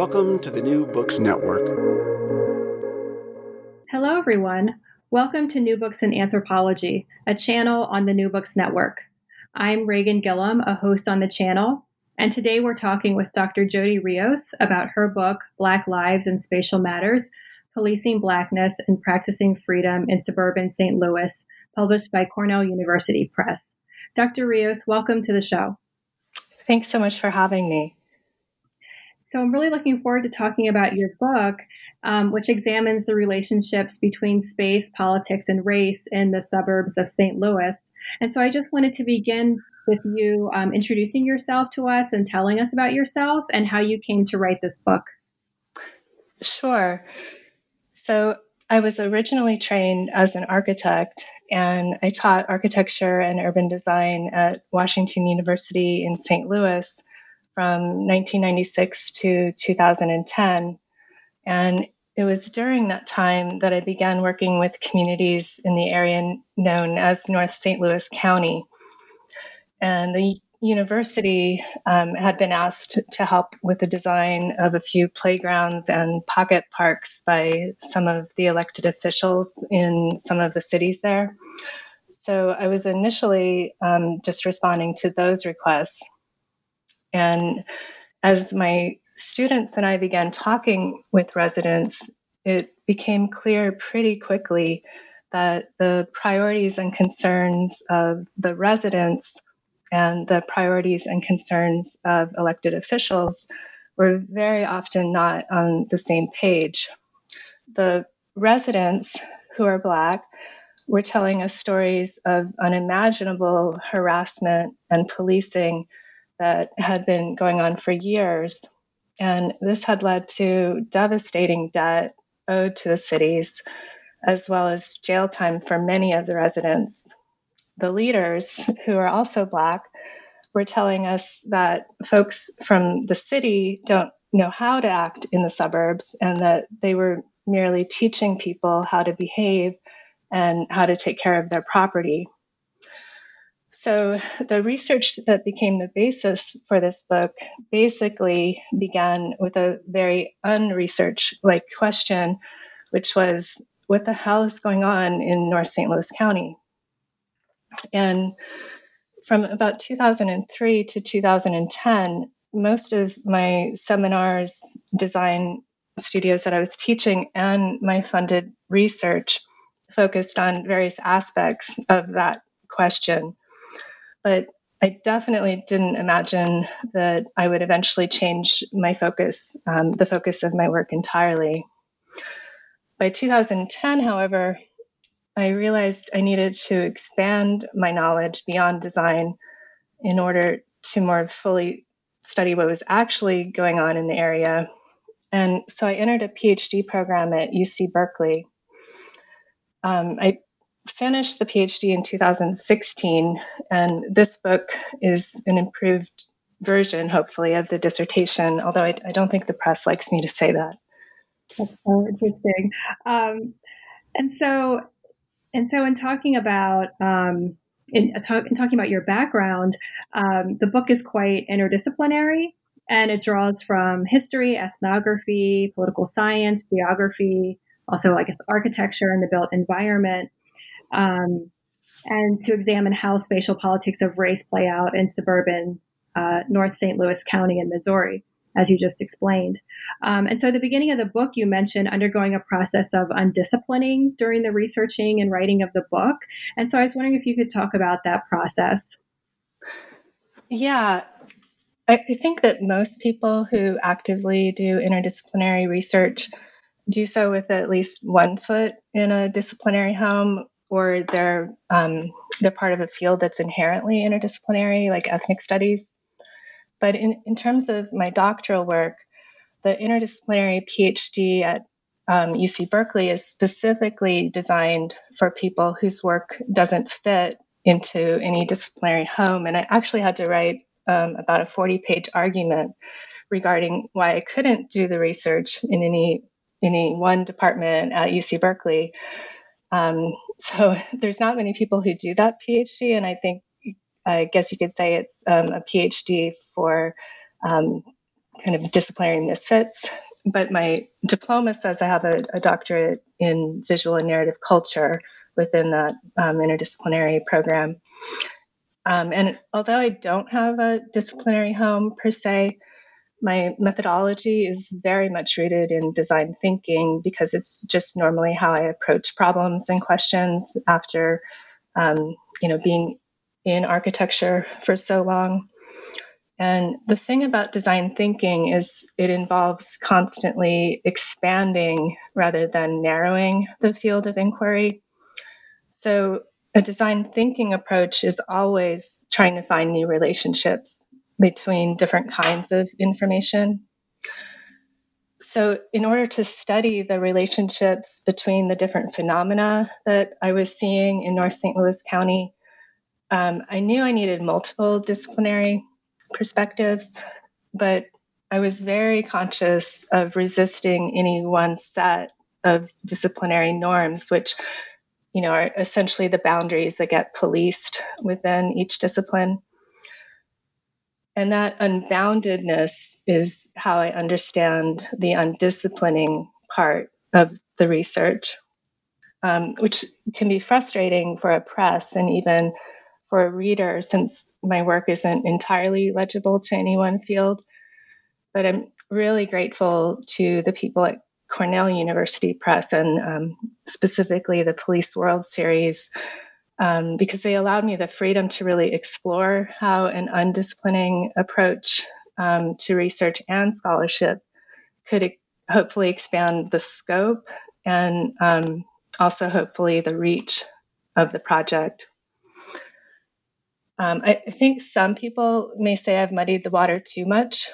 Welcome to the New Books Network. Hello, everyone. Welcome to New Books in Anthropology, a channel on the New Books Network. I'm Reighan Gillam, a host on the channel, and today we're talking with Dr. Jodi Rios about her book, Black Lives and Spatial Matters Policing Blackness and Practicing Freedom in Suburban St. Louis, published by Cornell University Press. Dr. Rios, welcome to the show. Thanks so much for having me. So I'm really looking forward to talking about your book, um, which examines the relationships between space, politics, and race in the suburbs of St. Louis. And so I just wanted to begin with you um, introducing yourself to us and telling us about yourself and how you came to write this book. Sure. So I was originally trained as an architect, and I taught architecture and urban design at Washington University in St. Louis from 1996 to 2010. And it was during that time that I began working with communities in the area known as North St. Louis County. And the university um, had been asked to help with the design of a few playgrounds and pocket parks by some of the elected officials in some of the cities there. So I was initially um, just responding to those requests. And as my students and I began talking with residents, it became clear pretty quickly that the priorities and concerns of the residents and the priorities and concerns of elected officials were very often not on the same page. The residents who are Black were telling us stories of unimaginable harassment and policing that had been going on for years. And this had led to devastating debt owed to the cities, as well as jail time for many of the residents. The leaders, who are also Black, were telling us that folks from the city don't know how to act in the suburbs and that they were merely teaching people how to behave and how to take care of their property. So, the research that became the basis for this book basically began with a very unresearch like question, which was what the hell is going on in North St. Louis County? And from about 2003 to 2010, most of my seminars, design studios that I was teaching, and my funded research focused on various aspects of that question. But I definitely didn't imagine that I would eventually change my focus, um, the focus of my work entirely. By 2010, however, I realized I needed to expand my knowledge beyond design in order to more fully study what was actually going on in the area. And so I entered a PhD program at UC Berkeley. Um, I finished the PhD in 2016, and this book is an improved version, hopefully, of the dissertation, although I, I don't think the press likes me to say that. That's so interesting. Um, and so, and so, in talking about um, in, talk, in, talking about your background, um, the book is quite interdisciplinary, and it draws from history, ethnography, political science, geography, also, I guess, architecture and the built environment. Um, and to examine how spatial politics of race play out in suburban uh, North St. Louis County in Missouri, as you just explained. Um, and so, at the beginning of the book, you mentioned undergoing a process of undisciplining during the researching and writing of the book. And so, I was wondering if you could talk about that process. Yeah. I think that most people who actively do interdisciplinary research do so with at least one foot in a disciplinary home or they're um, they're part of a field that's inherently interdisciplinary, like ethnic studies. But in, in terms of my doctoral work, the interdisciplinary PhD at um, UC Berkeley is specifically designed for people whose work doesn't fit into any disciplinary home. And I actually had to write um, about a 40 page argument regarding why I couldn't do the research in any any one department at UC Berkeley. Um, so there's not many people who do that PhD, and I think I guess you could say it's um, a PhD for um, kind of disciplinary misfits. But my diploma says I have a, a doctorate in visual and narrative culture within that um, interdisciplinary program. Um, and although I don't have a disciplinary home per se, my methodology is very much rooted in design thinking because it's just normally how I approach problems and questions after, um, you know, being in architecture for so long. And the thing about design thinking is it involves constantly expanding rather than narrowing the field of inquiry. So, a design thinking approach is always trying to find new relationships between different kinds of information. So, in order to study the relationships between the different phenomena that I was seeing in North St. Louis County, um, I knew I needed multiple disciplinary perspectives, but I was very conscious of resisting any one set of disciplinary norms, which you know are essentially the boundaries that get policed within each discipline. And that unboundedness is how I understand the undisciplining part of the research, um, which can be frustrating for a press and even for a reader since my work isn't entirely legible to any one field. But I'm really grateful to the people at Cornell University Press and um, specifically the Police World series um, because they allowed me the freedom to really explore how an undisciplining approach um, to research and scholarship could hopefully expand the scope and um, also hopefully the reach of the project. Um, I, I, think some people may say I've muddied the water too much,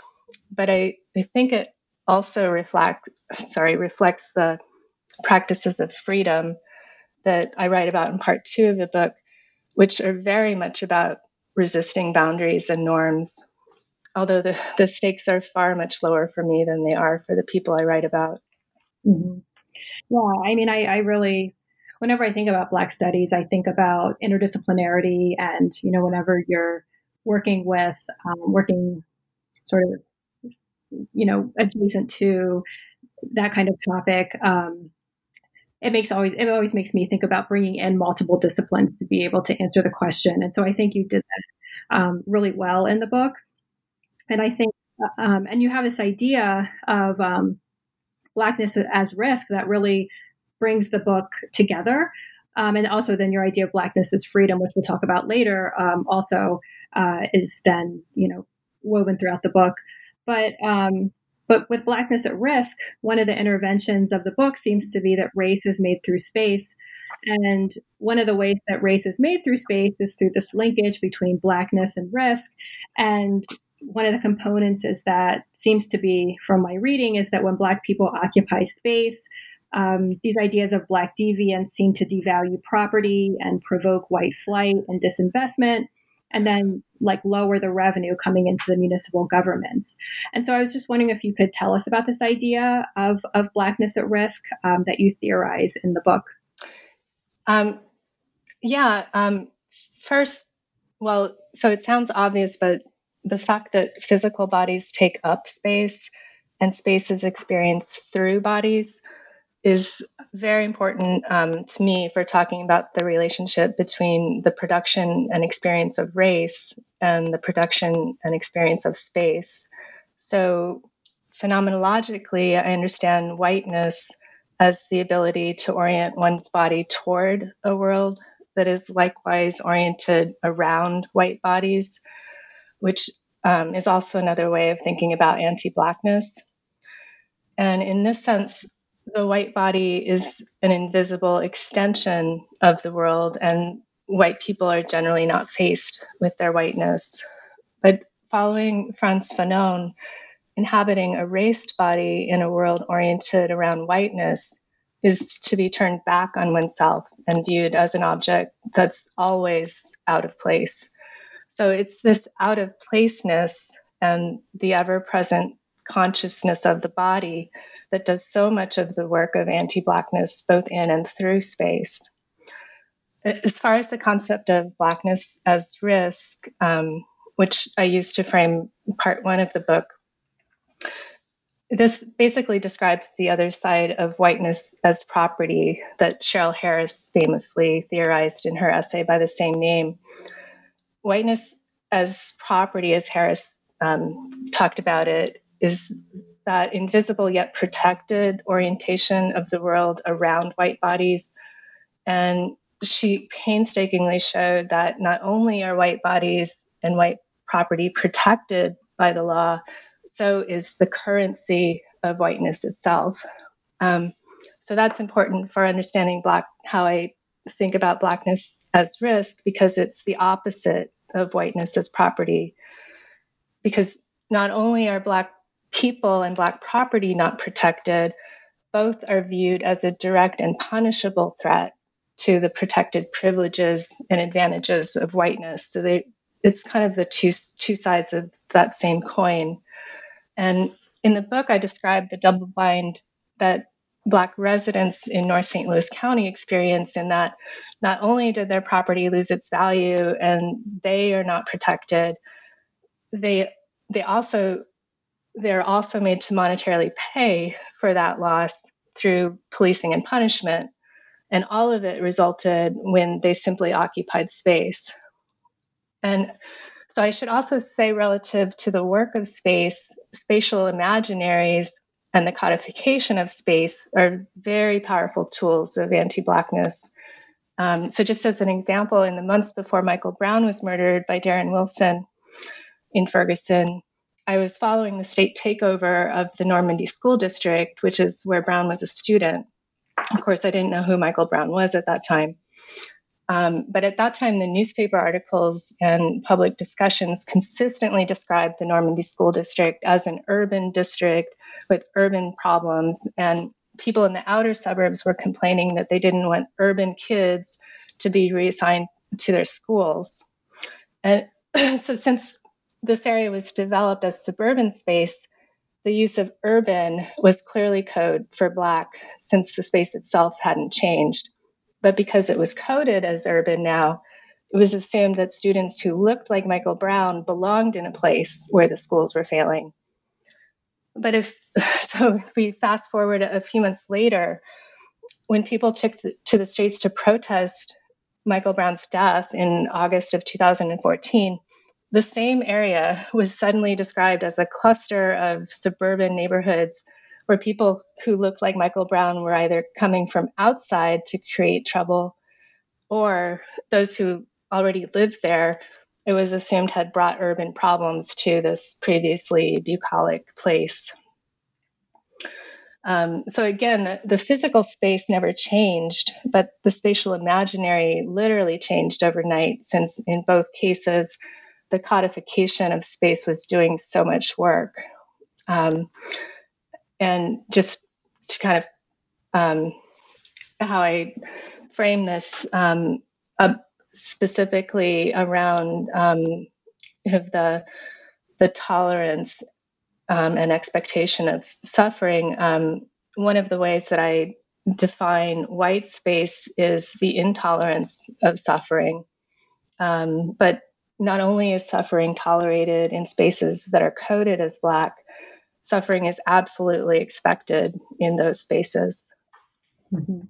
but I, I think it also reflect, sorry, reflects the practices of freedom that I write about in part two of the book, which are very much about resisting boundaries and norms. Although the, the stakes are far much lower for me than they are for the people I write about. Mm-hmm. Yeah, I mean, I, I really, whenever I think about Black studies, I think about interdisciplinarity, and you know, whenever you're working with, um, working sort of, you know, adjacent to that kind of topic, um, it makes always it always makes me think about bringing in multiple disciplines to be able to answer the question. And so I think you did that um, really well in the book. And I think, um, and you have this idea of um, blackness as risk that really brings the book together. Um, and also, then your idea of blackness as freedom, which we'll talk about later, um, also uh, is then you know woven throughout the book. But um, but with Blackness at Risk, one of the interventions of the book seems to be that race is made through space. And one of the ways that race is made through space is through this linkage between Blackness and risk. And one of the components is that seems to be from my reading is that when Black people occupy space, um, these ideas of Black deviance seem to devalue property and provoke white flight and disinvestment. And then like lower the revenue coming into the municipal governments. And so I was just wondering if you could tell us about this idea of, of blackness at risk um, that you theorize in the book. Um, yeah. Um, first, well, so it sounds obvious, but the fact that physical bodies take up space and space is experienced through bodies is very important um, to me for talking about the relationship between the production and experience of race and the production and experience of space. So, phenomenologically, I understand whiteness as the ability to orient one's body toward a world that is likewise oriented around white bodies, which um, is also another way of thinking about anti Blackness. And in this sense, the white body is an invisible extension of the world, and white people are generally not faced with their whiteness. But following Frantz Fanon, inhabiting a raced body in a world oriented around whiteness is to be turned back on oneself and viewed as an object that's always out of place. So it's this out of placeness and the ever present consciousness of the body does so much of the work of anti Blackness, both in and through space. As far as the concept of Blackness as risk, um, which I use to frame part one of the book, this basically describes the other side of whiteness as property that Cheryl Harris famously theorized in her essay by the same name. Whiteness as property, as Harris um, talked about it, is that invisible yet protected orientation of the world around white bodies. And she painstakingly showed that not only are white bodies and white property protected by the law, so is the currency of whiteness itself. Um, so that's important for understanding black how I think about blackness as risk because it's the opposite of whiteness as property. Because not only are black people and black property not protected, both are viewed as a direct and punishable threat to the protected privileges and advantages of whiteness. So they, it's kind of the two two sides of that same coin. And in the book, I describe the double bind that Black residents in North St. Louis County experience in that not only did their property lose its value and they are not protected, they they also they're also made to monetarily pay for that loss through policing and punishment. And all of it resulted when they simply occupied space. And so I should also say, relative to the work of space, spatial imaginaries and the codification of space are very powerful tools of anti Blackness. Um, so, just as an example, in the months before Michael Brown was murdered by Darren Wilson in Ferguson, I was following the state takeover of the Normandy School District, which is where Brown was a student. Of course, I didn't know who Michael Brown was at that time. Um, but at that time, the newspaper articles and public discussions consistently described the Normandy School District as an urban district with urban problems. And people in the outer suburbs were complaining that they didn't want urban kids to be reassigned to their schools. And so, since this area was developed as suburban space, the use of urban was clearly code for Black since the space itself hadn't changed. But because it was coded as urban now, it was assumed that students who looked like Michael Brown belonged in a place where the schools were failing. But if so, if we fast forward a few months later, when people took to the streets to protest Michael Brown's death in August of 2014, the same area was suddenly described as a cluster of suburban neighborhoods where people who looked like Michael Brown were either coming from outside to create trouble or those who already lived there, it was assumed had brought urban problems to this previously bucolic place. Um, so again, the, physical space never changed, but the spatial imaginary literally changed overnight, since in both cases, the codification of space was doing so much work. Um, and just to kind of um, how I frame this, um, a specifically around um, of the the tolerance um, and expectation of suffering. Um, one of the ways that I define white space is the intolerance of suffering. Um, but not only is suffering tolerated in spaces that are coded as Black, suffering is absolutely expected in those spaces. Mm-hmm.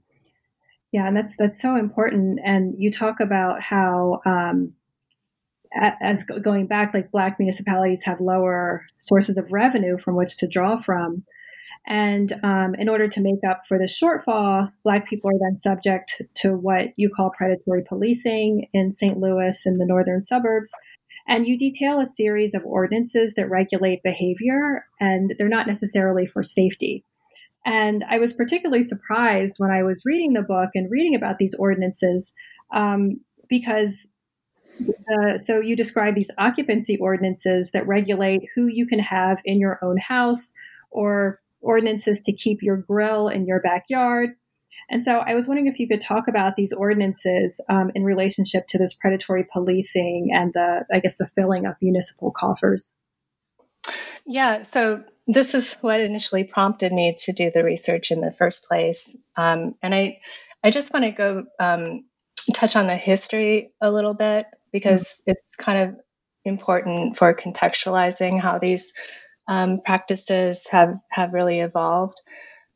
Yeah, and that's that's so important. And you talk about how, um, as going back, like Black municipalities have lower sources of revenue from which to draw from. And um, in order to make up for the shortfall, Black people are then subject to what you call predatory policing in St. Louis and the northern suburbs. And you detail a series of ordinances that regulate behavior, and they're not necessarily for safety. And I was particularly surprised when I was reading the book and reading about these ordinances um, because uh, so you describe these occupancy ordinances that regulate who you can have in your own house or ordinances to keep your grill in your backyard. And so I was wondering if you could talk about these ordinances um, in relationship to this predatory policing and the, I guess, the filling of municipal coffers. Yeah, so this is what initially prompted me to do the research in the first place. Um, and I, I just want to go um, touch on the history a little bit because mm-hmm. it's kind of important for contextualizing how these um, practices have have really evolved.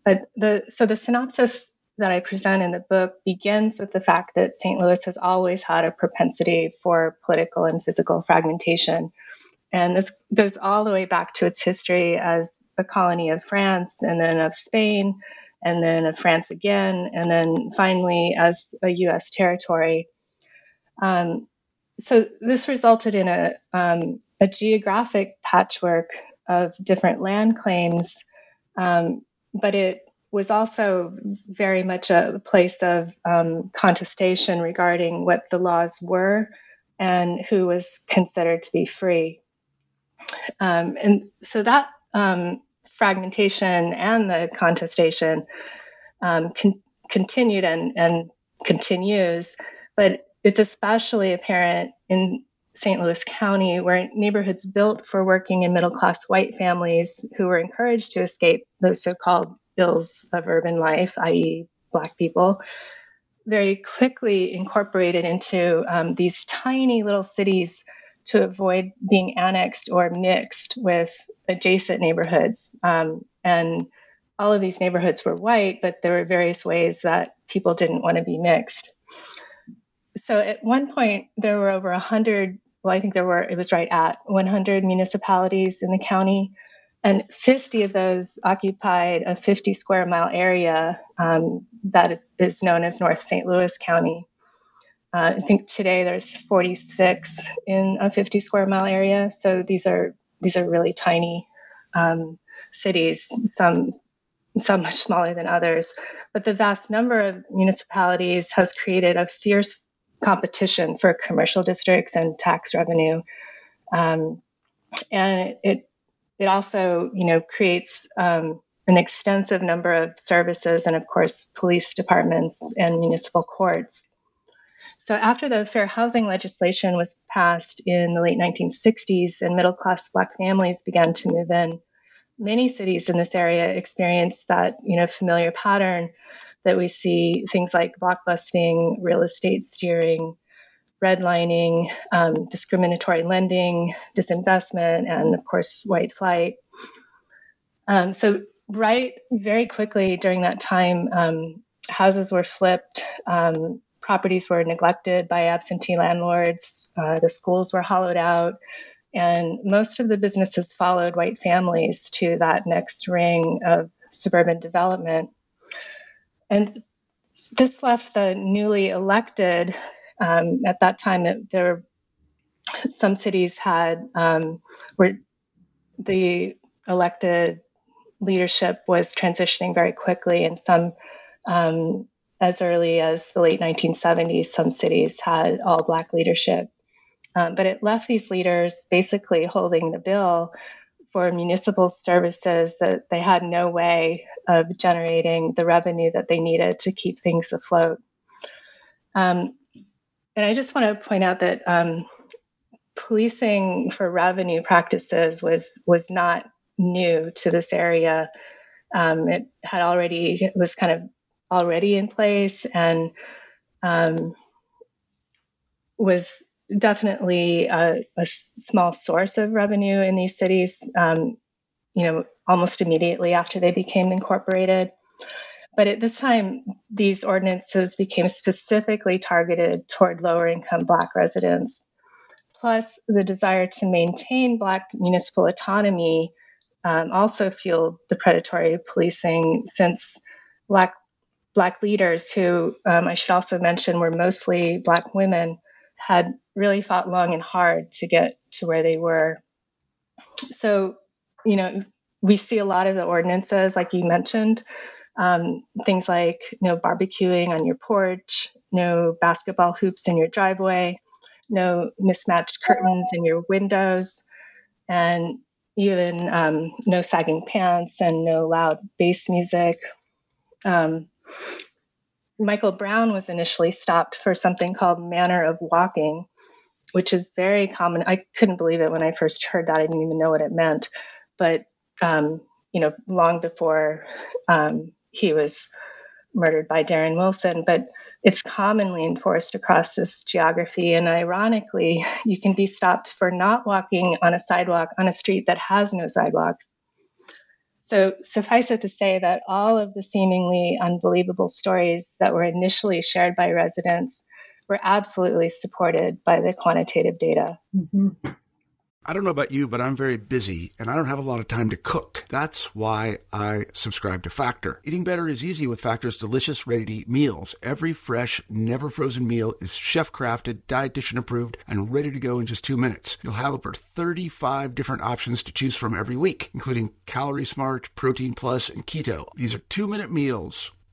But the so the synopsis that I present in the book begins with the fact that St. Louis has always had a propensity for political and physical fragmentation. And this goes all the way back to its history as a colony of France and then of Spain and then of France again, and then finally as a US territory. Um, so this resulted in a, um, a geographic patchwork of different land claims, um, but it was also very much a place of um, contestation regarding what the laws were and who was considered to be free. Um, and so that um, fragmentation and the contestation um, con- continued and, and continues, but it's especially apparent in St. Louis County, where neighborhoods built for working and middle class white families who were encouraged to escape those so called ills of urban life, i.e., Black people, very quickly incorporated into um, these tiny little cities to avoid being annexed or mixed with adjacent neighborhoods. Um, and all of these neighborhoods were white, but there were various ways that people didn't want to be mixed so at one point there were over 100 well i think there were it was right at 100 municipalities in the county. And 50 of those occupied a 50 square mile area um, that is, known as north st louis county. Uh, i think today there's 46 in a 50 square mile area. So these are these are really tiny um, cities some some much smaller than others. But the vast number of municipalities has created a fierce competition for commercial districts and tax revenue. Um, and it it also you know creates um, an extensive number of services and of course police departments and municipal courts. So after the fair housing legislation was passed in the late 1960s and middle class black families began to move in, many cities in this area experienced that you know familiar pattern that we see things like blockbusting, real estate steering, redlining, um, discriminatory lending, disinvestment, and of course, white flight. Um, so, right very quickly during that time, um, houses were flipped, um, properties were neglected by absentee landlords, uh, the schools were hollowed out, and most of the businesses followed white families to that next ring of suburban development. And this left the newly elected, um, at that time, it, there some cities had um, where the elected leadership was transitioning very quickly, and some um, as early as the late 1970s, some cities had all black leadership. Um, but it left these leaders basically holding the bill for municipal services that they had no way of generating the revenue that they needed to keep things afloat. Um, and I just want to point out that um, policing for revenue practices was was not new to this area. Um, it had already it was kind of already in place and um, was definitely a, a, small source of revenue in these cities. Um, you know, almost immediately after they became incorporated. But at this time, these ordinances became specifically targeted toward lower income Black residents. Plus, the desire to maintain Black municipal autonomy um, also fueled the predatory policing since Black, Black leaders, who um, I should also mention were mostly Black women, had really fought long and hard to get to where they were. So, you know, we see a lot of the ordinances, like you mentioned, um, things like no barbecuing on your porch, no basketball hoops in your driveway, no mismatched curtains in your windows, and even um, no sagging pants and no loud bass music. Um, Michael Brown was initially stopped for something called manner of walking, which is very common. I couldn't believe it when I first heard that. I didn't even know what it meant. But, um, you know, long before um, he was murdered by Darren Wilson, but it's commonly enforced across this geography. And ironically, you can be stopped for not walking on a sidewalk on a street that has no sidewalks. So, suffice it to say that all of the seemingly unbelievable stories that were initially shared by residents were absolutely supported by the quantitative data. Mm-hmm. I don't know about you, but I'm very busy and I don't have a lot of time to cook. That's why I subscribe to Factor. Eating better is easy with Factor's delicious, ready to eat meals. Every fresh, never frozen meal is chef crafted, dietitian approved, and ready to go in just two minutes. You'll have over 35 different options to choose from every week, including Calorie Smart, Protein Plus, and Keto. These are two minute meals.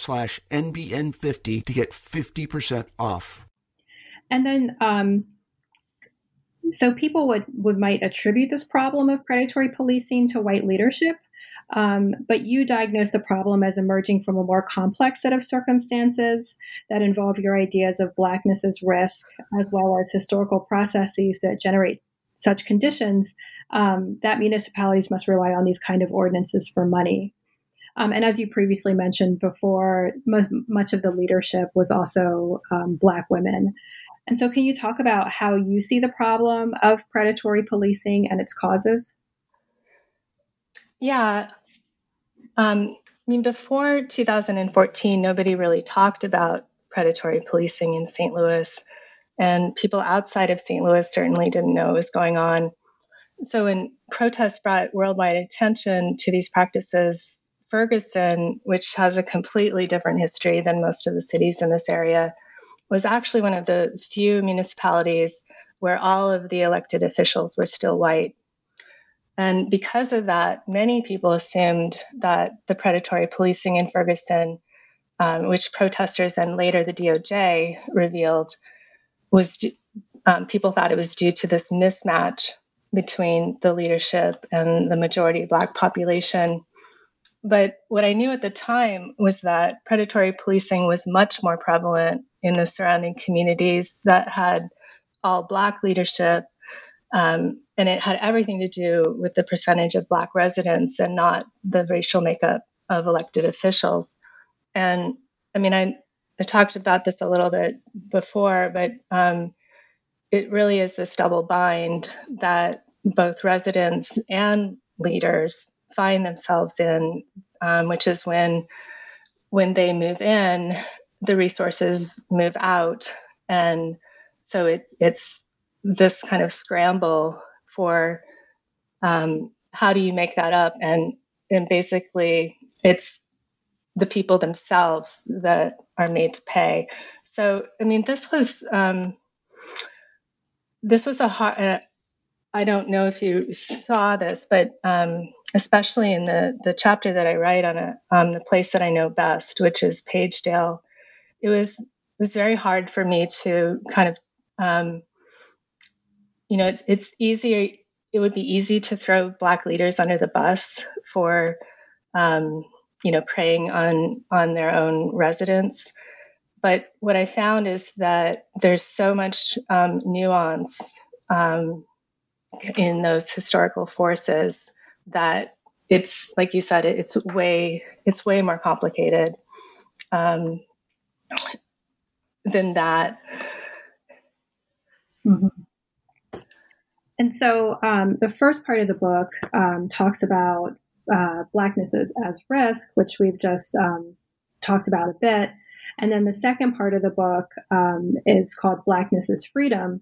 slash NBN50 to get 50% off. And then, um, so people would, would might attribute this problem of predatory policing to white leadership. Um, but you diagnose the problem as emerging from a more complex set of circumstances that involve your ideas of blackness as risk, as well as historical processes that generate such conditions um, that municipalities must rely on these kind of ordinances for money. Um, and as you previously mentioned before, much of the leadership was also um, Black women. And so, can you talk about how you see the problem of predatory policing and its causes? Yeah. Um, I mean, before 2014, nobody really talked about predatory policing in St. Louis. And people outside of St. Louis certainly didn't know what was going on. So, when protests brought worldwide attention to these practices, Ferguson, which has a completely different history than most of the cities in this area, was actually one of the few municipalities where all of the elected officials were still white. And because of that, many people assumed that the predatory policing in Ferguson, um, which protesters and later the DOJ revealed, was um, people thought it was due to this mismatch between the leadership and the majority Black population but what I knew at the time was that predatory policing was much more prevalent in the surrounding communities that had all Black leadership. Um, and it had everything to do with the percentage of Black residents and not the racial makeup of elected officials. And I mean, I, I talked about this a little bit before, but um, it really is this double bind that both residents and leaders find themselves in, um, which is when when they move in, the resources move out, and so it's it's this kind of scramble for um, how do you make that up, and and basically it's the people themselves that are made to pay. So, I mean, this was um, this was a hard. I don't know if you saw this, but um, especially in the the chapter that I write on a on the place that I know best, which is Pagedale, it was it was very hard for me to kind of um, you know it's it's easier it would be easy to throw black leaders under the bus for um, you know preying on on their own residents. But what i found is that there's so much um, nuance um, in those historical forces that it's like you said it, it's way it's way more complicated um, than that. Mm-hmm. and so um, the first part of the book um, talks about uh, blackness as, as, risk which we've just um, talked about a bit. And then the second part of the book um, is called blackness as freedom.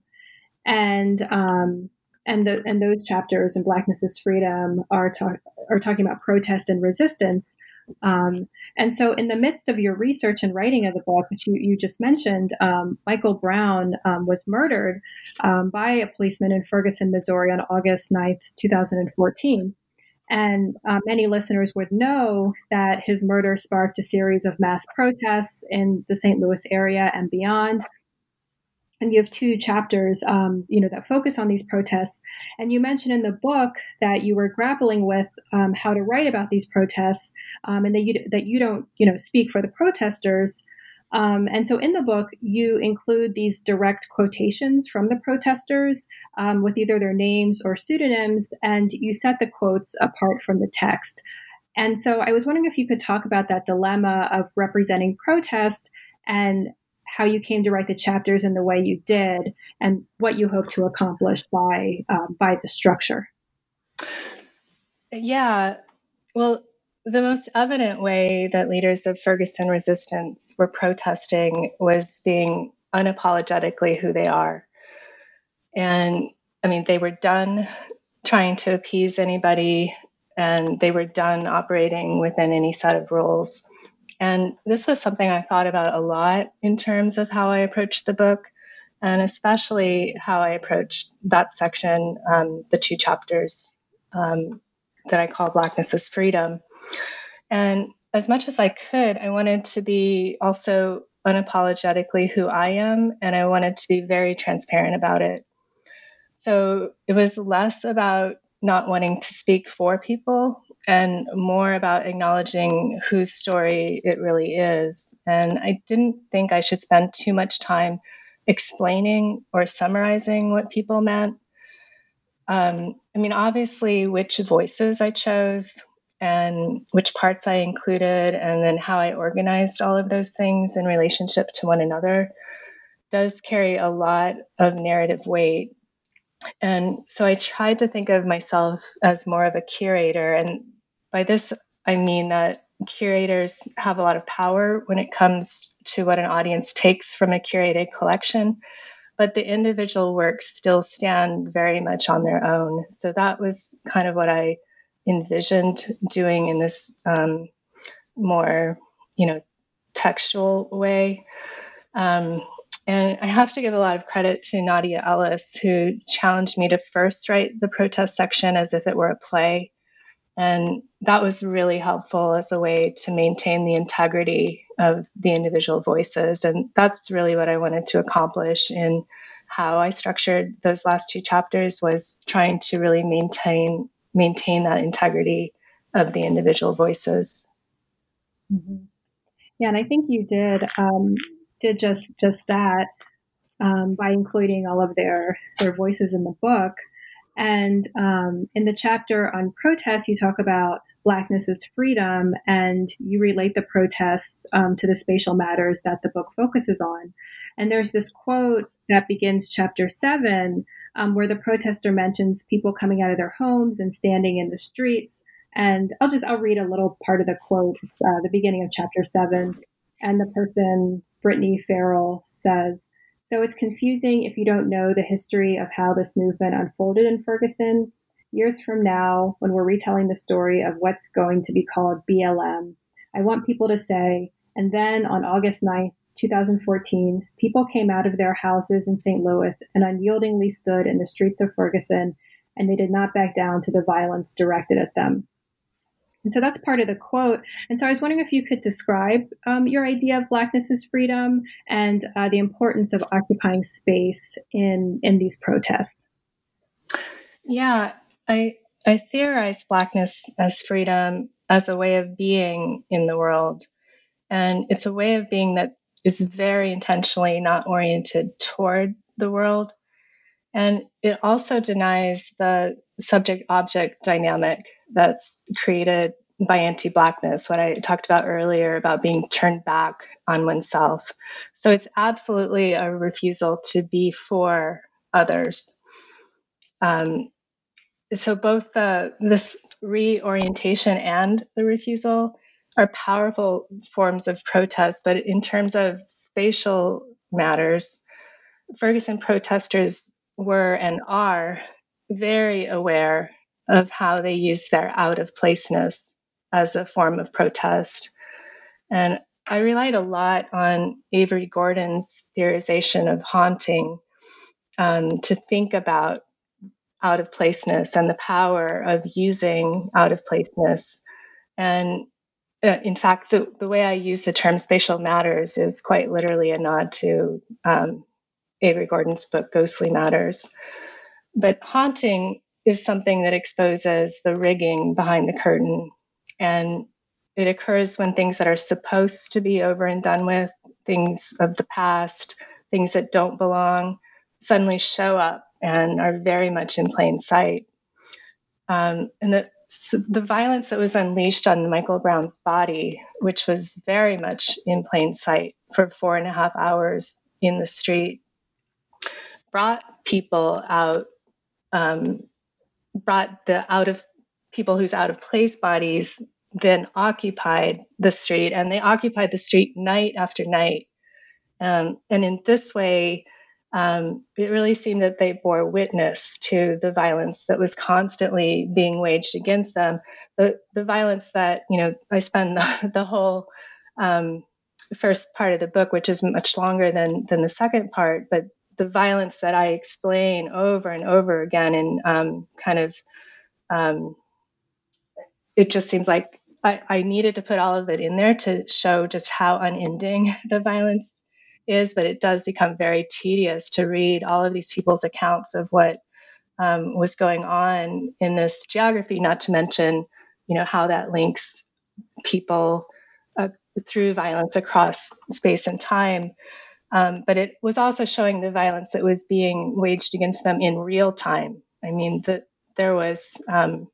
And um, and the and those chapters in Blackness is Freedom are are talking about protest and resistance. Um, and so, in the midst of your research and writing of the book, which you, you just mentioned, um, Michael Brown um, was murdered um, by a policeman in Ferguson, Missouri, on August 9th, 2014. And uh, many listeners would know that his murder sparked a series of mass protests in the St. Louis area and beyond and you have two chapters um, you know that focus on these protests. And you mentioned in the book that you were grappling with um, how to write about these protests um, and that you that you don't you know speak for the protesters. Um, and so in the book you include these direct quotations from the protesters um, with either their names or pseudonyms and you set the quotes apart from the text. And so i was wondering if you could talk about that dilemma of representing protest and how you came to write the chapters in the way you did and what you hope to accomplish by um, by the structure. Yeah. Well the most evident way that leaders of ferguson resistance were protesting was being unapologetically who they are. And i mean they were done trying to appease anybody and they were done operating within any set of rules and this was something I thought about a lot in terms of how I approached the book, and especially how I approached that section, um, the two chapters um, that I call Blackness is Freedom. And as much as I could, I wanted to be also unapologetically who I am, and I wanted to be very transparent about it. So it was less about not wanting to speak for people and more about acknowledging whose story it really is. And I didn't think I should spend too much time explaining or summarizing what people meant. Um, I mean, obviously, which voices I chose and which parts I included, and then how I organized all of those things in relationship to one another does carry a lot of narrative weight. And so I tried to think of myself as more of a curator. And by this, I mean that curators have a lot of power when it comes to what an audience takes from a curated collection, but the individual works still stand very much on their own. So that was kind of what I envisioned doing in this um, more, you know, textual way. Um, and I have to give a lot of credit to Nadia Ellis, who challenged me to first write the protest section as if it were a play and that was really helpful as a way to maintain the integrity of the individual voices. And that's really what I wanted to accomplish in how I structured those last two chapters was trying to really maintain maintain that integrity of the individual voices. Mm-hmm. Yeah, and I think you did um, did just just that um, by including all of their their voices in the book. And um, in the chapter on protests, you talk about blackness as freedom, and you relate the protests um, to the spatial matters that the book focuses on. And there's this quote that begins chapter seven, um, where the protester mentions people coming out of their homes and standing in the streets. And I'll just I'll read a little part of the quote. Uh, the beginning of chapter seven, and the person Brittany Ferrell says. So it's confusing if you don't know the history of how this movement unfolded in Ferguson. Years from now, when we're retelling the story of what's going to be called BLM, I want people to say, and then on August 9th, 2014, people came out of their houses in St. Louis and unyieldingly stood in the streets of Ferguson, and they did not back down to the violence directed at them. And so that's part of the quote. And so I was wondering if you could describe um, your idea of blackness as freedom and uh, the importance of occupying space in in these protests. Yeah, I I theorize blackness as freedom as a way of being in the world, and it's a way of being that is very intentionally not oriented toward the world. And it also denies the subject object dynamic that's created by anti Blackness, what I talked about earlier about being turned back on oneself. So it's absolutely a refusal to be for others. Um, so both the, this reorientation and the refusal are powerful forms of protest, but in terms of spatial matters, Ferguson protesters were and are very aware of how they use their out of placeness as a form of protest. And I relied a lot on Avery Gordon's theorization of haunting um, to think about out of placeness and the power of using out of placeness. And uh, in fact, the, the way I use the term spatial matters is quite literally a nod to um, Avery Gordon's book, Ghostly Matters. But haunting is something that exposes the rigging behind the curtain. And it occurs when things that are supposed to be over and done with, things of the past, things that don't belong, suddenly show up and are very much in plain sight. Um, and the, so the violence that was unleashed on Michael Brown's body, which was very much in plain sight for four and a half hours in the street, brought people out, um, brought the out of people whose out of place bodies then occupied the street, and they occupied the street night after night. Um, and in this way, um, it really seemed that they bore witness to the violence that was constantly being waged against them. The, the violence that, you know, I spend the, the whole um, first part of the book, which is much longer than, than the second part, but the violence that I explain over and over again and um, kind of, um, it just seems like I, I needed to put all of it in there to show just how unending the violence is, but it does become very tedious to read all of these people's accounts of what um, was going on in this geography, not to mention, you know, how that links people uh, through violence across space and time. Um, but it was also showing the violence that was being waged against them in real time. I mean, there was um,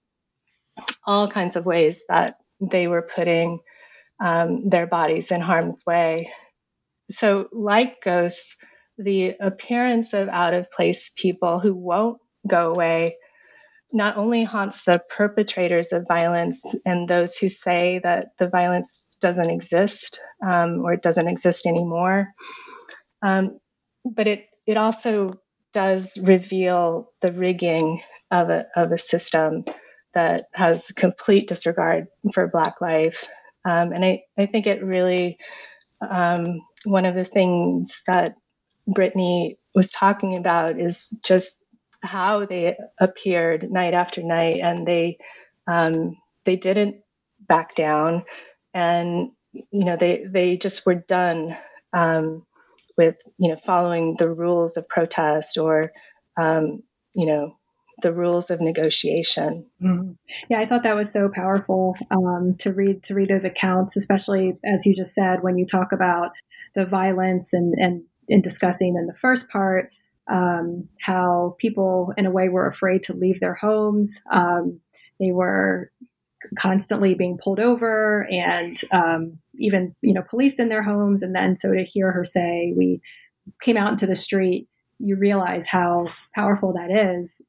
all kinds of ways that they were putting um, their bodies in harm's way so, like ghosts, the appearance of out of place people who won't go away not only haunts the perpetrators of violence and those who say that the violence doesn't exist um, or it doesn't exist anymore, um, but it, it also does reveal the rigging of a, of a system that has complete disregard for Black life. Um, and I, I think it really um, one of the things that Brittany was talking about is just how they appeared night after night, and they um, they didn't back down, and you know they they just were done um, with you know following the rules of protest or um, you know the rules of negotiation. Mm-hmm. Yeah, I thought that was so powerful um, to read to read those accounts, especially as you just said when you talk about the violence and and in discussing in the first part um, how people in a way were afraid to leave their homes. Um, they were constantly being pulled over and um, even you know policed in their homes, and then so to hear her say we came out into the street you realize how powerful that is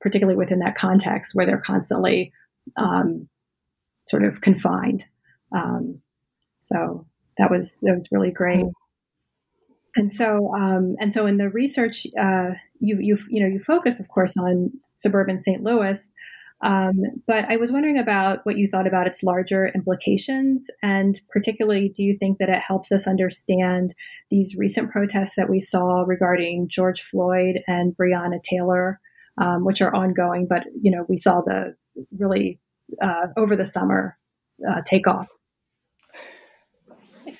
particularly within that context where they're constantly um, sort of confined. Um, so that was that was really great. And so um, and so in the research, uh, you you you know you focus, of course, on suburban St. Louis. Um, but I was wondering about what you thought about its larger implications, and particularly, do you think that it helps us understand these recent protests that we saw regarding George Floyd and Breonna Taylor, um, which are ongoing? But you know, we saw the really uh, over the summer uh, take off.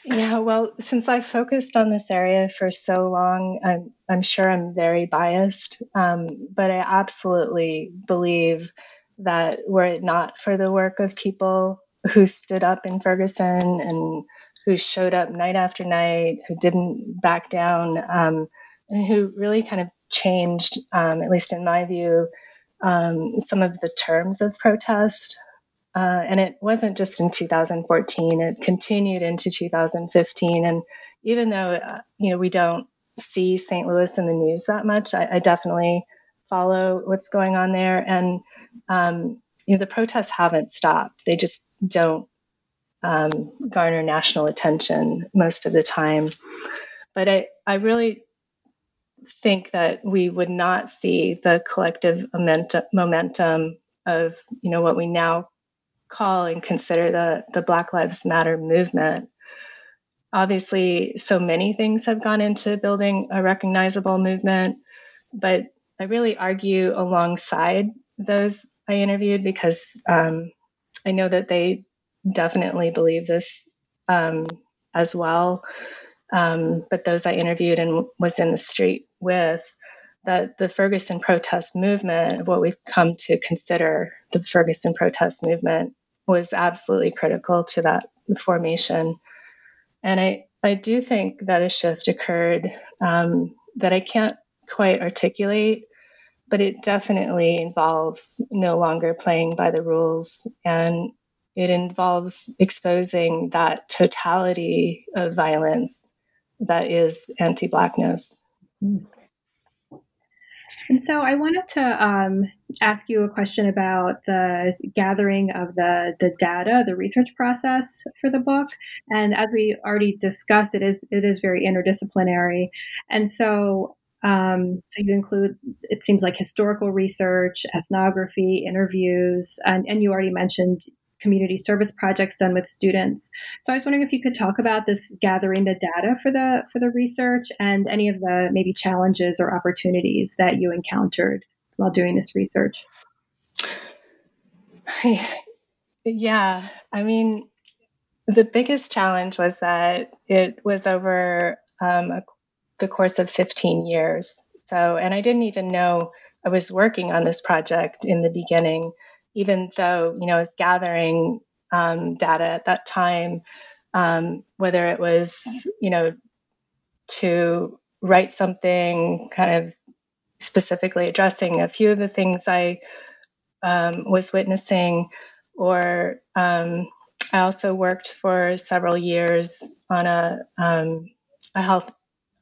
Yeah, well, since I focused on this area for so long, I'm, I'm sure I'm very biased, um, but I absolutely believe that were it not for the work of people who stood up in Ferguson and who showed up night after night, who didn't back down, um, and who really kind of changed, um, at least in my view, um, some of the terms of protest. Uh, and it wasn't just in 2014, it continued into 2015. And even though, uh, you know, we don't see St. Louis in the news that much, I, I definitely follow what's going on there. And um, you know, the protests haven't stopped. They just don't um, garner national attention most of the time. But I, I really think that we would not see the collective momentum of, you know, what we now call and consider the, the Black Lives Matter movement. Obviously, so many things have gone into building a recognizable movement, but I really argue alongside those I interviewed because um, I know that they definitely believe this um, as well. Um, but those I interviewed and was in the street with, that the Ferguson protest movement, what we've come to consider the Ferguson protest movement, was absolutely critical to that formation. And I, I do think that a shift occurred um, that I can't quite articulate but it definitely involves no longer playing by the rules and it involves exposing that totality of violence that is anti-blackness and so I wanted to um, ask you a question about the gathering of the, the data, the research process for the book. And as we already discussed, it is it is very interdisciplinary. And so um, so you include, it seems like historical research, ethnography, interviews, and, and you already mentioned community service projects done with students. So I was wondering if you could talk about this gathering the data for the for the research and any of the maybe challenges or opportunities that you encountered while doing this research. Yeah, I mean, the biggest challenge was that it was over um, a the course of 15 years. So, and I didn't even know I was working on this project in the beginning, even though, you know, I was gathering um, data at that time, um, whether it was, you know, to write something kind of specifically addressing a few of the things I um, was witnessing, or um, I also worked for several years on a, um, a health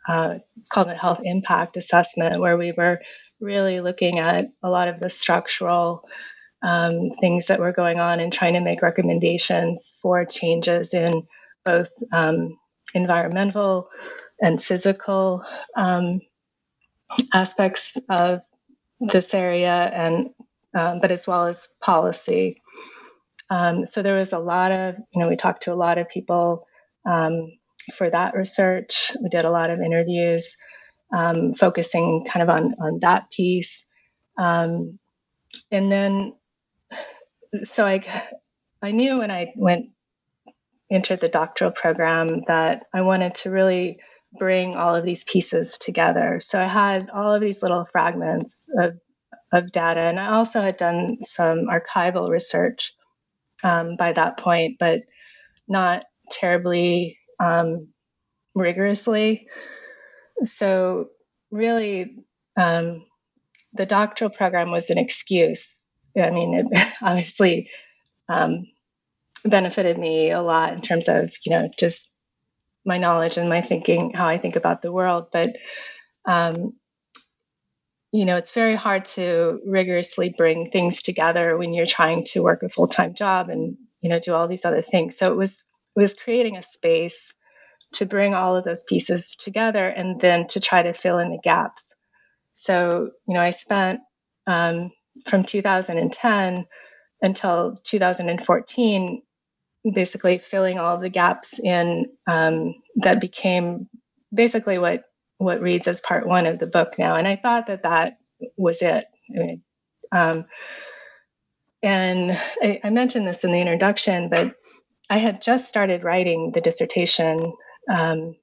uh, it's called a health impact assessment, where we were really looking at a lot of the structural um, things that were going on and trying to make recommendations for changes in both um, environmental and physical um, aspects of this area, and um, but as well as policy. Um, so there was a lot of, you know, we talked to a lot of people um, for that research. We did a lot of interviews um, focusing kind of on, on that piece. Um, and then, so I, I knew when I went, entered the doctoral program that I wanted to really bring all of these pieces together. So I had all of these little fragments of, of data, and I also had done some archival research um, by that point, but not terribly um, rigorously. So, really, um, the doctoral program was an excuse. I mean, it obviously um, benefited me a lot in terms of, you know, just my knowledge and my thinking, how I think about the world. But, um, you know, it's very hard to rigorously bring things together when you're trying to work a full time job and, you know, do all these other things. So it was, was creating a space to bring all of those pieces together and then to try to fill in the gaps. So, you know, I spent um, from 2010 until 2014, basically filling all the gaps in um, that became basically what what reads as part one of the book now. And I thought that that was it. I mean, um, and I, I, mentioned this in the introduction, but I had just started writing the dissertation um,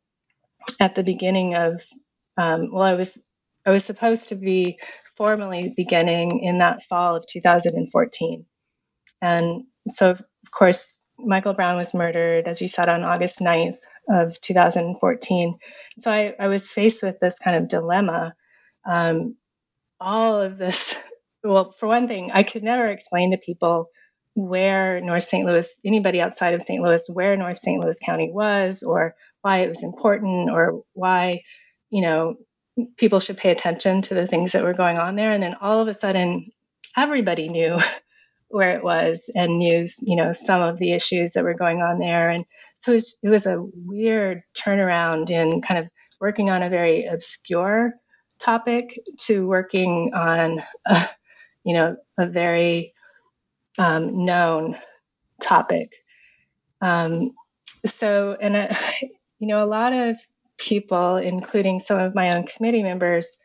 at the beginning of. Um, well, I was I was supposed to be formally beginning in that fall of 2014, and so of course Michael Brown was murdered, as you said, on August 9th of 2014. So I, I was faced with this kind of dilemma. Um, all of this, well, for one thing, I could never explain to people where North St. Louis, anybody outside of St. Louis, where North St. Louis County was, or why it was important, or why, you know, people should pay attention to the things that were going on there. And then all of a sudden, everybody knew where it was and knew, you know, some of the issues that were going on there. And so it was, it was a weird turnaround in kind of working on a very obscure topic to working on, a, you know, a very um, known topic. Um, so, and, uh, you know, a lot of people, including some of my own committee members,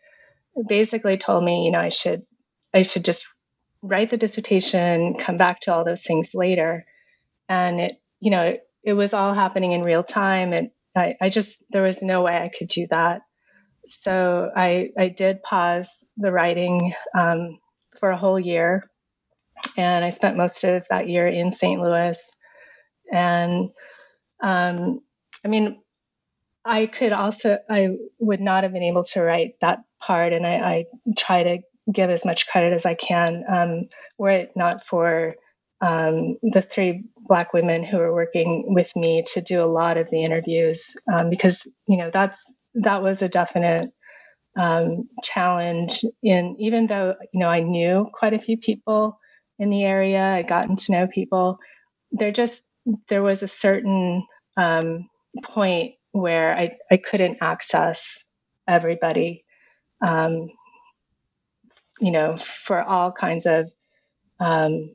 basically told me, you know, I should, I should just write the dissertation, come back to all those things later. And it, you know, it, it was all happening in real time. And I, I just, there was no way I could do that. So I, I did pause the writing um, for a whole year. And I spent most of that year in St. Louis. And um, I mean, I could also, I would not have been able to write that part. And I, I try to give as much credit as I can, um, were it not for um, the three black women who were working with me to do a lot of the interviews, um, because you know that's that was a definite um, challenge. In even though you know I knew quite a few people in the area, I'd gotten to know people. There just there was a certain um, point where I I couldn't access everybody. Um, you know, for all kinds of um,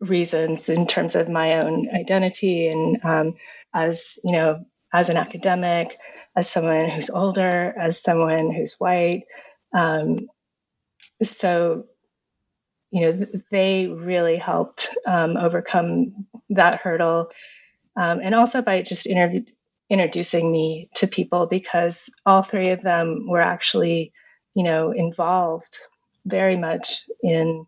reasons in terms of my own identity and um, as, you know, as an academic, as someone who's older, as someone who's white. Um, so, you know, they really helped um, overcome that hurdle. Um, and also by just introducing me to people because all three of them were actually you know, involved very much in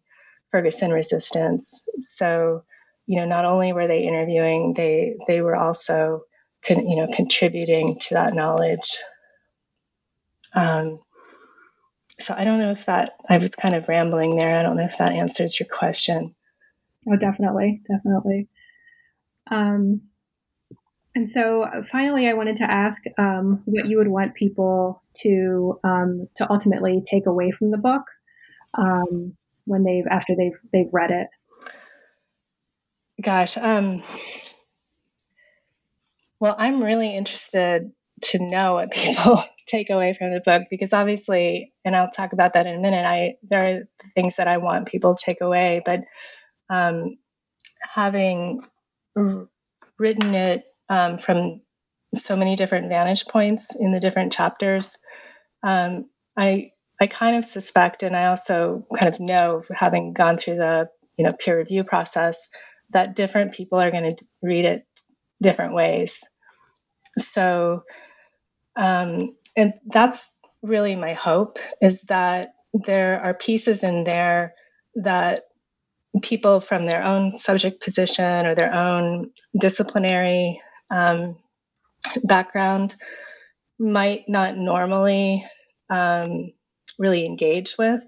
Ferguson resistance. So, you know, not only were they interviewing, they they were also, con, you know, contributing to that knowledge. Um, so I don't know if that I was kind of rambling there. I don't know if that answers your question. Oh, definitely, definitely. Um, and so finally, I wanted to ask um, what you would want people to um, to ultimately take away from the book um, when they've after they've they've read it. Gosh, um, well, I'm really interested to know what people take away from the book because obviously, and I'll talk about that in a minute. I there are things that I want people to take away, but um, having written it um, from so many different vantage points in the different chapters. Um, I I kind of suspect, and I also kind of know, having gone through the you know peer review process, that different people are going to read it different ways. So, um, and that's really my hope is that there are pieces in there that people from their own subject position or their own disciplinary um, background might not normally um, really engage with.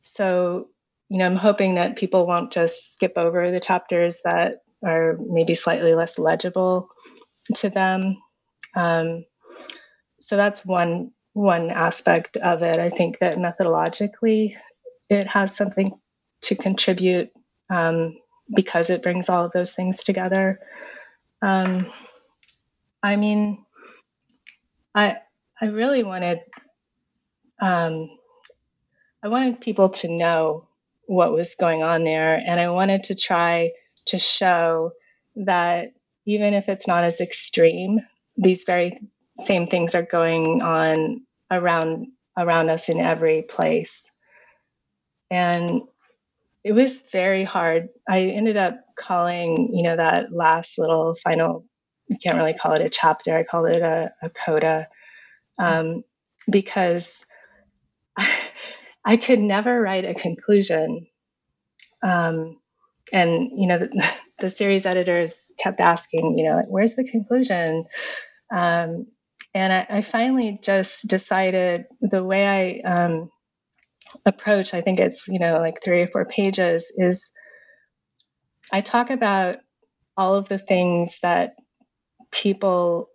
So, you know, I'm hoping that people won't just skip over the chapters that are maybe slightly less legible to them. Um, so that's one one aspect of it. I think that methodologically, it has something to contribute um, because it brings all of those things together. Um, I mean, I I really wanted um, I wanted people to know what was going on there. And I wanted to try to show that even if it's not as extreme, these very same things are going on around around us in every place. And it was very hard. I ended up calling, you know, that last little final, you can't really call it a chapter, I call it a, a coda, um, because I, I could never write a conclusion. Um, and, you know, the, the, series editors kept asking, you know, where's the conclusion? Um, and I, I, finally just decided the way I um, approach, I think it's, you know, like three or four pages, is I talk about all of the things that people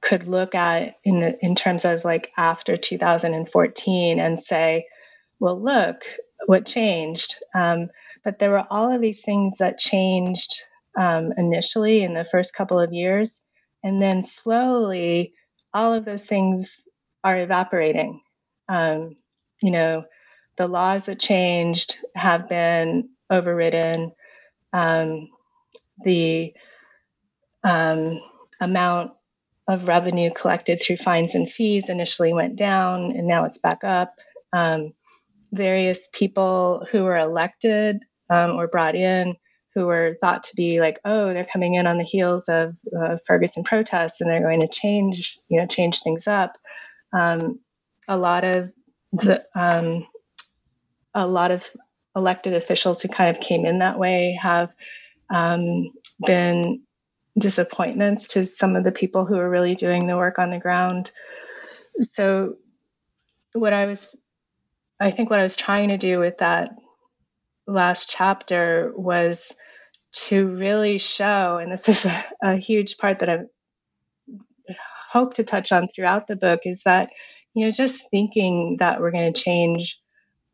could look at in in terms of like after 2014 and say, well, look what changed. Um, but there were all of these things that changed um, initially in the first couple of years, and then slowly all of those things are evaporating. Um, you know, the laws that changed have been overridden. Um, the um, amount of revenue collected through fines and fees initially went down and now it's back up. Um, various people who were elected um, or brought in who were thought to be like, oh, they're coming in on the heels of uh, Ferguson protests and they're going to change, you know, change things up. Um, a lot of the, um, a lot of elected officials who kind of came in that way have um, been disappointments to some of the people who are really doing the work on the ground. So, what I was, I think, what I was trying to do with that last chapter was to really show, and this is a, a huge part that I hope to touch on throughout the book, is that, you know, just thinking that we're going to change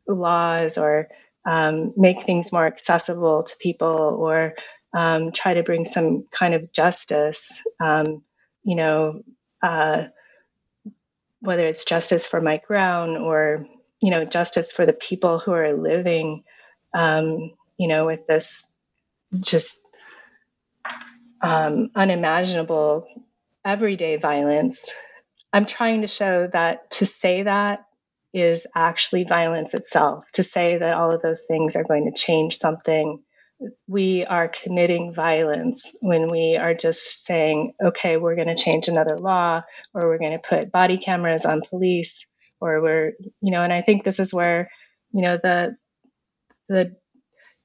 laws or um, make things more accessible to people or um, try to bring some kind of justice, um, you know, uh, whether it's justice for Mike Brown or, you know, justice for the people who are living, um, you know, with this just um, unimaginable everyday violence. I'm trying to show that to say that is actually violence itself. To say that all of those things are going to change something, we are committing violence when we are just saying, okay, we're going to change another law, or we're going to put body cameras on police, or we're, you know, and I think this is where, you know, the, the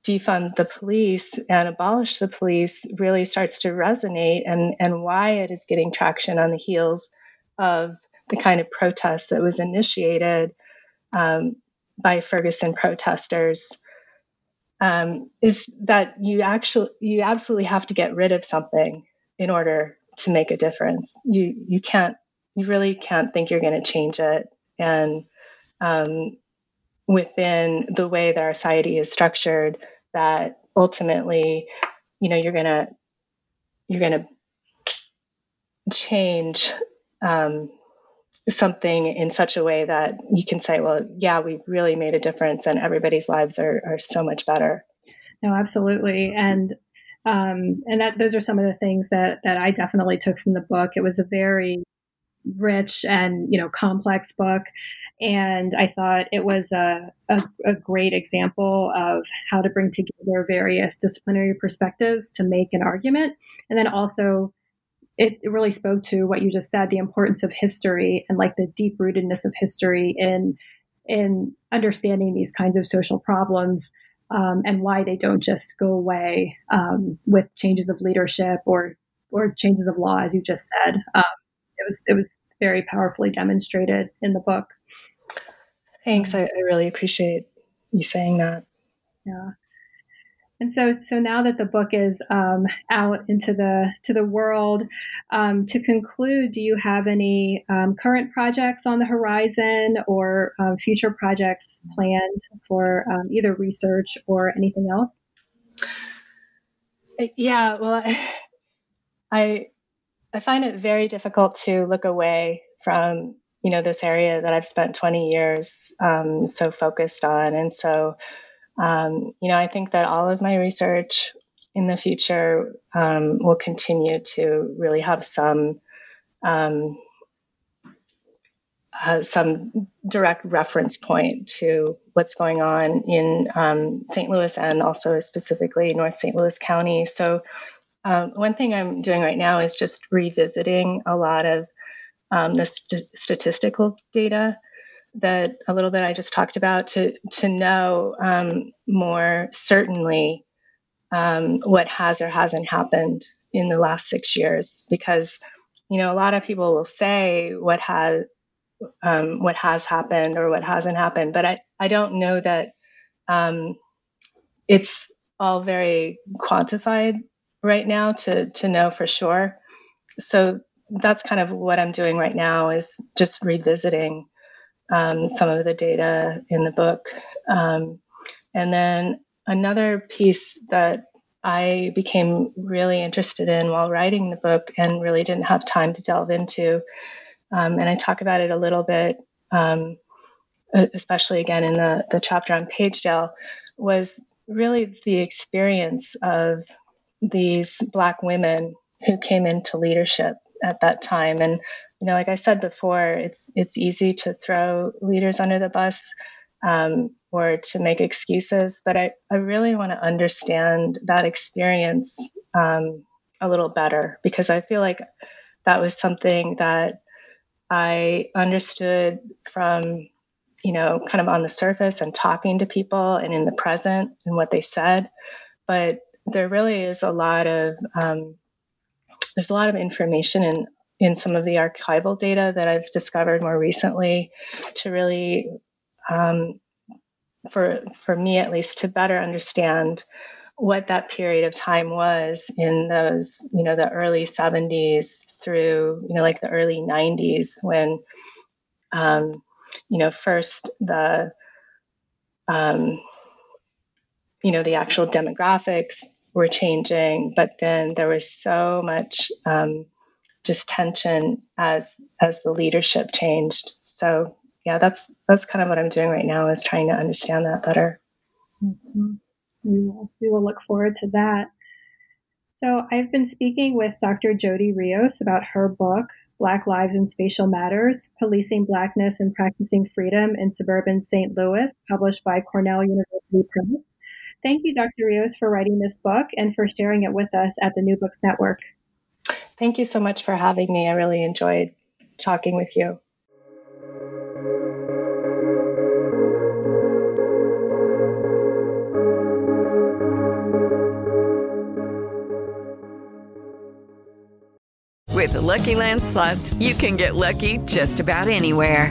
defund the police and abolish the police really starts to resonate and, and why it is getting traction on the heels of the kind of protest that was initiated um, by Ferguson protesters um, is that you actually you absolutely have to get rid of something in order to make a difference. You you can't you really can't think you're going to change it, and um, within the way that our society is structured, that ultimately, you know, you're gonna you're gonna change um, something in such a way that you can say, well, yeah, we've really made a difference and everybody's lives are, are so much better. No, absolutely. And um, and that those are some of the things that that I definitely took from the book. It was a very rich and you know complex book. And i thought it was a, a, a, great example of how to bring together various disciplinary perspectives to make an argument. And then also it, really spoke to what you just said the importance of history and like the deep rootedness of history in in understanding these kinds of social problems um, and why they don't just go away um, with changes of leadership or or changes of law as you just said. Um, it was it was very powerfully demonstrated in the book. Thanks. I, I really appreciate you saying that. Yeah. And so, so now that the book is um, out into the to the world, um, to conclude, do you have any um, current projects on the horizon or um, future projects planned for um, either research or anything else? Yeah, well, I I find it very difficult to look away from you know, this area that I've spent 20 years um, so focused on. And so, um, you know, I think that all of my research in the future um, will continue to really have some um, uh, some direct reference point to what's going on in um, St. Louis and also specifically North St. Louis County. So, um, one thing I'm doing right now is just revisiting a lot of um, the st- statistical data that a little bit I just talked about to to know um, more certainly um, what has or hasn't happened in the last six years. Because you know a lot of people will say what has um, what has happened or what hasn't happened but i, I don't know that um, it's all very quantified right now to to know for sure so that's kind of what i'm doing right now is just revisiting um, some of the data in the book um, and then another piece that I became really interested in while writing the book and really didn't have time to delve into. Um, and I talk about it a little bit, um, especially again in the, the chapter on Pagedale, was really the experience of these Black women who came into leadership at that time. And you know, like I said before, it's it's easy to throw leaders under the bus um, or to make excuses. But I, I really want to understand that experience um, a little better because I feel like that was something that I understood from, you know, kind of on the surface and talking to people and in the present and what they said. But there really is a lot of, um, there's a lot of information in, in some of the archival data that I've discovered more recently to really um, for for me at least to better understand what that period of time was in those you know the early 70s through you know like the early 90s when um, you know first the um, you know the actual demographics were changing but then there was so much um, just tension as as the leadership changed so yeah, that's that's kind of what I'm doing right now is trying to understand that better. Mm-hmm. We will we will look forward to that. So I've been speaking with Dr. Jodi Rios about her book, Black Lives and Spatial Matters, Policing Blackness and Practicing Freedom in Suburban St. Louis, published by Cornell University Press. Thank you, Dr. Rios, for writing this book and for sharing it with us at the New Books Network. Thank you so much for having me. I really enjoyed talking with you. With the Lucky Land slots, you can get lucky just about anywhere.